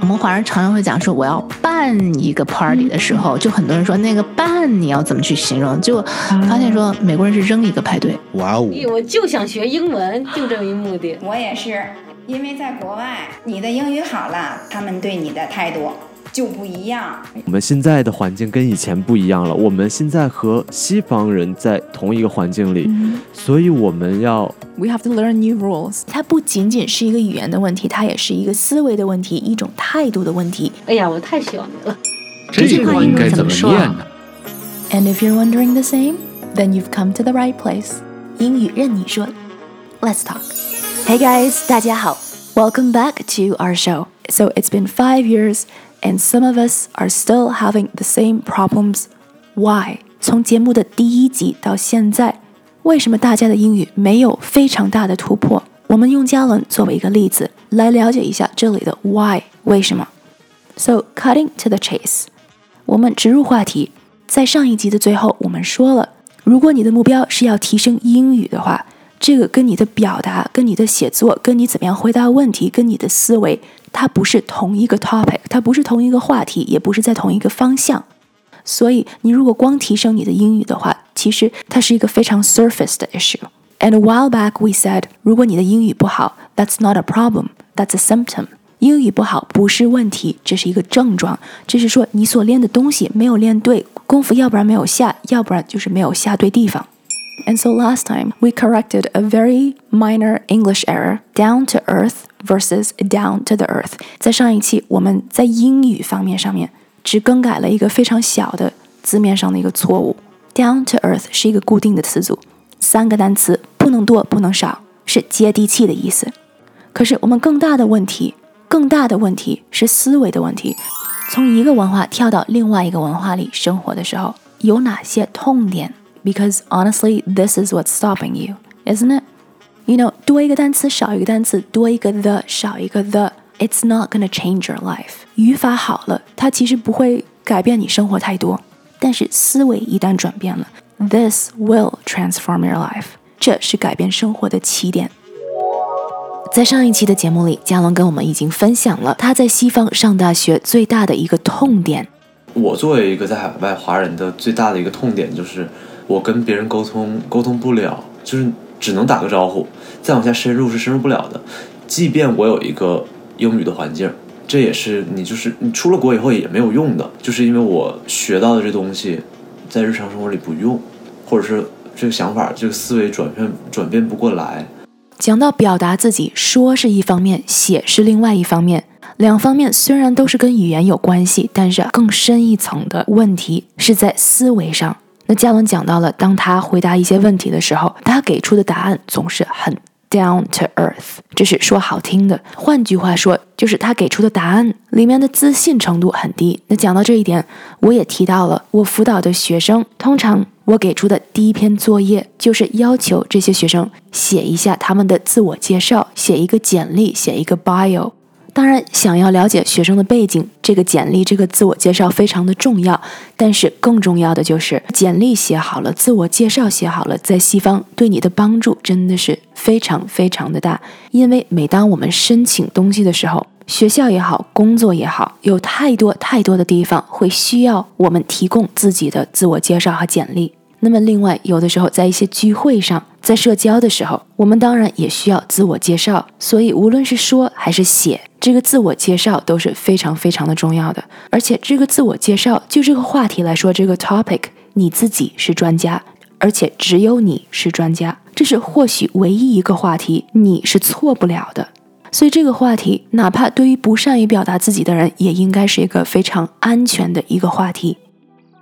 我们华人常常会讲说，我要办一个 party 的时候，就很多人说那个办你要怎么去形容？就发现说美国人是扔一个派对。哇哦！我就想学英文，就这一目的。我也是，因为在国外，你的英语好了，他们对你的态度。就不一样。我们现在的环境跟以前不一样了。我们现在和西方人在同一个环境里，所以我们要。We have to learn new rules。它不仅仅是一个语言的问题，它也是一个思维的问题，一种态度的问题。哎呀，我太喜欢你了。这句话应该怎么念呢？And if you're wondering the same, then you've come to the right place. 英语任你说。Let's talk. Hey guys，大家好。Welcome back to our show. So it's been five years and some of us are still having the same problems. Why? 从节目的第一集到现在，为什么大家的英语没有非常大的突破？我们用嘉伦作为一个例子来了解一下这里的 why 为什么。So cutting to the chase，我们直入话题。在上一集的最后，我们说了，如果你的目标是要提升英语的话，这个跟你的表达、跟你的写作、跟你怎么样回答问题、跟你的思维。它不是同一个 topic，它不是同一个话题，也不是在同一个方向。所以，你如果光提升你的英语的话，其实它是一个非常 surface 的 issue。And a while back we said，如果你的英语不好，that's not a problem，that's a symptom。英语不好不是问题，这是一个症状，这是说你所练的东西没有练对，功夫要不然没有下，要不然就是没有下对地方。And so last time we corrected a very minor English error, down to earth versus down to the earth。在上一期我们在英语方面上面只更改了一个非常小的字面上的一个错误。Down to earth 是一个固定的词组，三个单词，不能多，不能少，是接地气的意思。可是我们更大的问题，更大的问题是思维的问题。从一个文化跳到另外一个文化里生活的时候，有哪些痛点 ？because honestly, this is what's stopping you, isn't it? You know, 多一个单词少一个单词，多一个 the 少一个 the，it's not gonna change your life。语法好了，它其实不会改变你生活太多，但是思维一旦转变了，this will transform your life。这是改变生活的起点。在上一期的节目里，嘉伦跟我们已经分享了他在西方上大学最大的一个痛点。我作为一个在海外华人的最大的一个痛点就是。 我跟别人沟通沟通不了，就是只能打个招呼，再往下深入是深入不了的。即便我有一个英语的环境，这也是你就是你出了国以后也没有用的，就是因为我学到的这东西，在日常生活里不用，或者是这个想法、这个思维转变转变不过来。讲到表达自己，说是一方面，写是另外一方面，两方面虽然都是跟语言有关系，但是更深一层的问题是在思维上。那嘉伦讲到了，当他回答一些问题的时候，他给出的答案总是很 down to earth，这是说好听的。换句话说，就是他给出的答案里面的自信程度很低。那讲到这一点，我也提到了，我辅导的学生，通常我给出的第一篇作业就是要求这些学生写一下他们的自我介绍，写一个简历，写一个 bio。当然，想要了解学生的背景，这个简历、这个自我介绍非常的重要。但是更重要的就是简历写好了，自我介绍写好了，在西方对你的帮助真的是非常非常的大。因为每当我们申请东西的时候，学校也好，工作也好，有太多太多的地方会需要我们提供自己的自我介绍和简历。那么，另外有的时候在一些聚会上，在社交的时候，我们当然也需要自我介绍。所以，无论是说还是写，这个自我介绍都是非常非常的重要的。而且，这个自我介绍就这个话题来说，这个 topic 你自己是专家，而且只有你是专家，这是或许唯一一个话题你是错不了的。所以，这个话题哪怕对于不善于表达自己的人，也应该是一个非常安全的一个话题。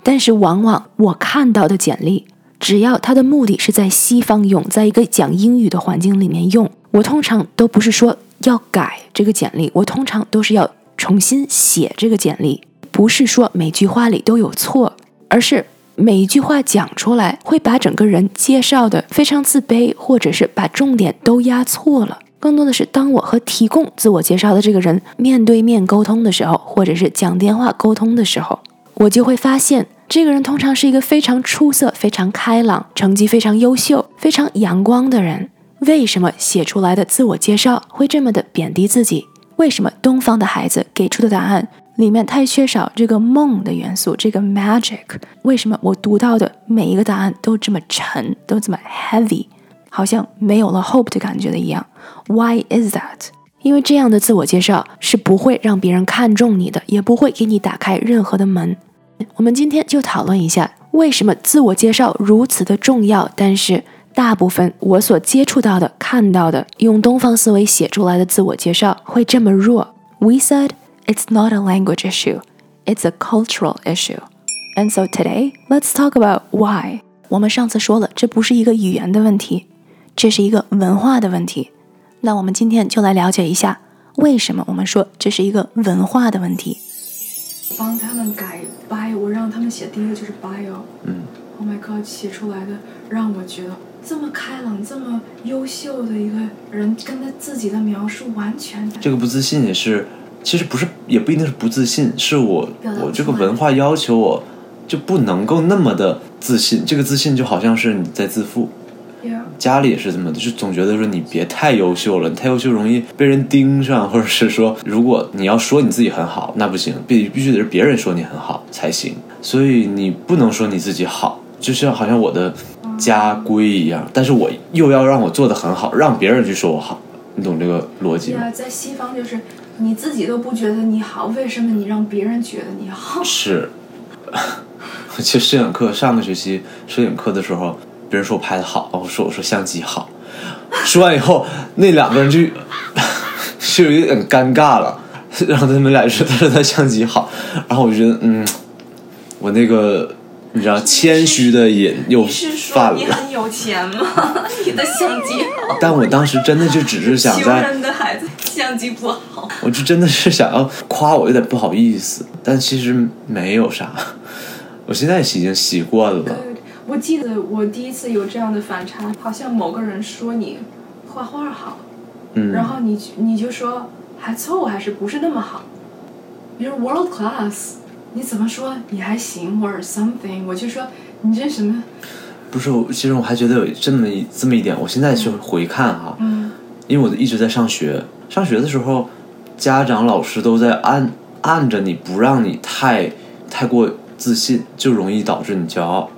但是，往往我看到的简历，只要它的目的是在西方用，在一个讲英语的环境里面用，我通常都不是说要改这个简历，我通常都是要重新写这个简历。不是说每句话里都有错，而是每一句话讲出来会把整个人介绍的非常自卑，或者是把重点都压错了。更多的是，当我和提供自我介绍的这个人面对面沟通的时候，或者是讲电话沟通的时候。我就会发现，这个人通常是一个非常出色、非常开朗、成绩非常优秀、非常阳光的人。为什么写出来的自我介绍会这么的贬低自己？为什么东方的孩子给出的答案里面太缺少这个梦的元素，这个 magic？为什么我读到的每一个答案都这么沉，都这么 heavy，好像没有了 hope 的感觉的一样？Why is that？因为这样的自我介绍是不会让别人看中你的，也不会给你打开任何的门。我们今天就讨论一下，为什么自我介绍如此的重要，但是大部分我所接触到的、看到的，用东方思维写出来的自我介绍会这么弱。We said it's not a language issue, it's a cultural issue. And so today, let's talk about why. 我们上次说了，这不是一个语言的问题，这是一个文化的问题。那我们今天就来了解一下，为什么我们说这是一个文化的问题。帮他们改 bio，我让他们写第一个就是 bio。嗯。Oh my god，写出来的让我觉得这么开朗、这么优秀的一个人，跟他自己的描述完全这个不自信也是，其实不是，也不一定是不自信，是我我这个文化要求我就不能够那么的自信。这个自信就好像是你在自负家里也是这么的，就总觉得说你别太优秀了，你太优秀容易被人盯上，或者是说，如果你要说你自己很好，那不行，必必须得是别人说你很好才行。所以你不能说你自己好，就像好像我的家规一样，但是我又要让我做的很好，让别人去说我好，你懂这个逻辑吗在西方就是你自己都不觉得你好，为什么你让别人觉得你好？是，我记得摄影课上个学期摄影课的时候，别人说我拍的好，我说我说相机好，说完以后那两个人就 就有点尴尬了，然后他们俩就说他说他相机好，然后我就觉得嗯，我那个你知道谦虚的瘾又犯了，你很有钱吗？你的相机好，但我当时真的就只是想穷在。人的孩子相机不好。我就真的是想要夸我，有点不好意思，但其实没有啥。我现在已经习惯了。对，我记得我第一次有这样的反差，好像某个人说你画画好，嗯，然后你你就说还凑合，还是不是那么好？You're world class，你怎么说你还行或者 something？我就说你这什么？不是，我其实我还觉得有这么一这么一点，我现在去回看哈，嗯因为我一直在上学，上学的时候，家长老师都在按按着你，不让你太太过自信，就容易导致你骄傲，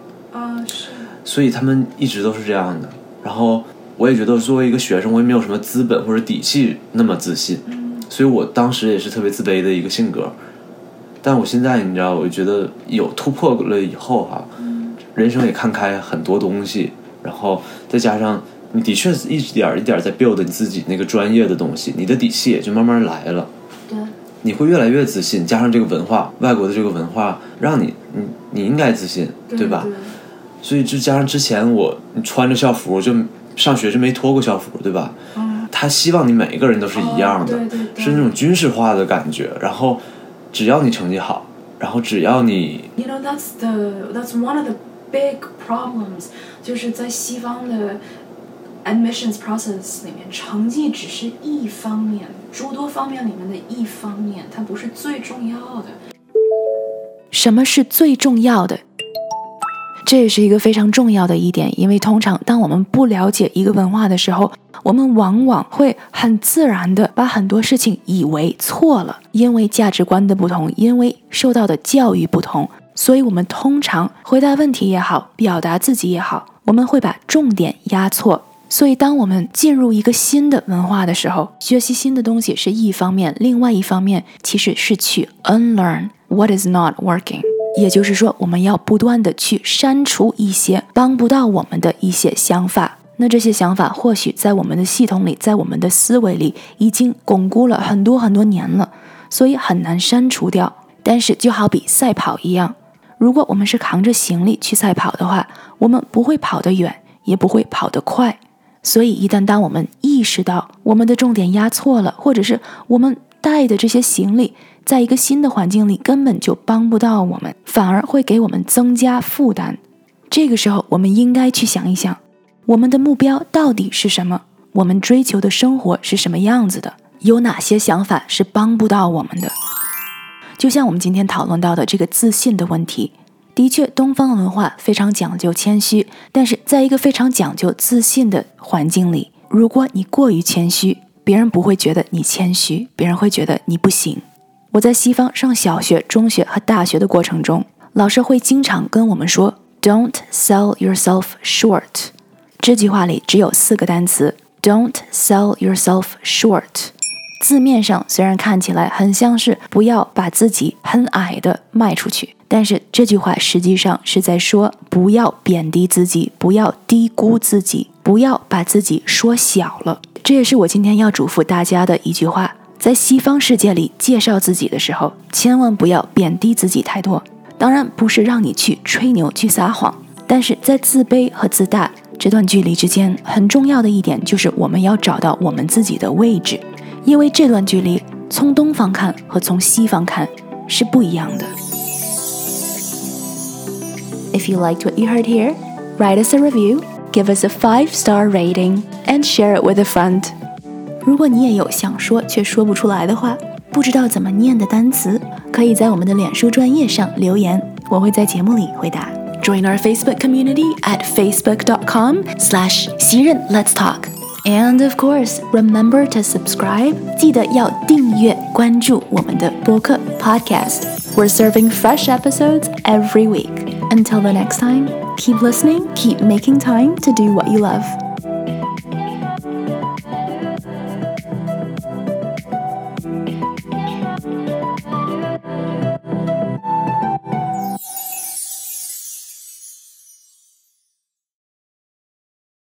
所以他们一直都是这样的。然后我也觉得作为一个学生，我也没有什么资本或者底气那么自信，所以我当时也是特别自卑的一个性格。但我现在你知道，我觉得有突破了以后哈、人生也看开很多东西，然后再加上你的确是一点儿一点儿在 build 你自己那个专业的东西，你的底气也就慢慢来了。对，你会越来越自信，加上这个文化，外国的这个文化，让你你你应该自信，对吧？对所以就加上之前我穿着校服就上学就没脱过校服，对吧？嗯，他希望你每一个人都是一样的，哦对对对是那种军事化的感觉。然后只要你成绩好，然后只要你 You know that's the that's one of the big problems，就是在西方的 admissions process 里面，成绩只是一方面，诸多方面里面的一方面，它不是最重要的。什么是最重要的？这也是一个非常重要的一点，因为通常当我们不了解一个文化的时候，我们往往会很自然的把很多事情以为错了，因为价值观的不同，因为受到的教育不同，所以我们通常回答问题也好，表达自己也好，我们会把重点压错。所以，当我们进入一个新的文化的时候，学习新的东西是一方面，另外一方面其实是去 unlearn what is not working。也就是说，我们要不断的去删除一些帮不到我们的一些想法。那这些想法或许在我们的系统里，在我们的思维里已经巩固了很多很多年了，所以很难删除掉。但是，就好比赛跑一样，如果我们是扛着行李去赛跑的话，我们不会跑得远，也不会跑得快。所以，一旦当我们意识到我们的重点压错了，或者是我们带的这些行李在一个新的环境里根本就帮不到我们，反而会给我们增加负担。这个时候，我们应该去想一想，我们的目标到底是什么？我们追求的生活是什么样子的？有哪些想法是帮不到我们的？就像我们今天讨论到的这个自信的问题，的确，东方文化非常讲究谦虚，但是在一个非常讲究自信的环境里，如果你过于谦虚，别人不会觉得你谦虚，别人会觉得你不行。我在西方上小学、中学和大学的过程中，老师会经常跟我们说 “Don't sell yourself short”。这句话里只有四个单词 “Don't sell yourself short”。字面上虽然看起来很像是不要把自己很矮的卖出去，但是这句话实际上是在说不要贬低自己，不要低估自己，不要把自己说小了。这也是我今天要嘱咐大家的一句话。在西方世界里介绍自己的时候，千万不要贬低自己太多。当然不是让你去吹牛、去撒谎，但是在自卑和自大这段距离之间，很重要的一点就是我们要找到我们自己的位置，因为这段距离从东方看和从西方看是不一样的。If you liked what you heard here, write us a review, give us a five-star rating, and share it with a friend. 如果你也有想说却说不出来的话，不知道怎么念的单词，可以在我们的脸书专页上留言，我会在节目里回答。Join our Facebook community at facebook.com slash 袭人 Let's Talk. And of course, remember to subscribe. 记得要订阅关注我们的播客 podcast. We're serving fresh episodes every week. Until the next time, keep listening, keep making time to do what you love.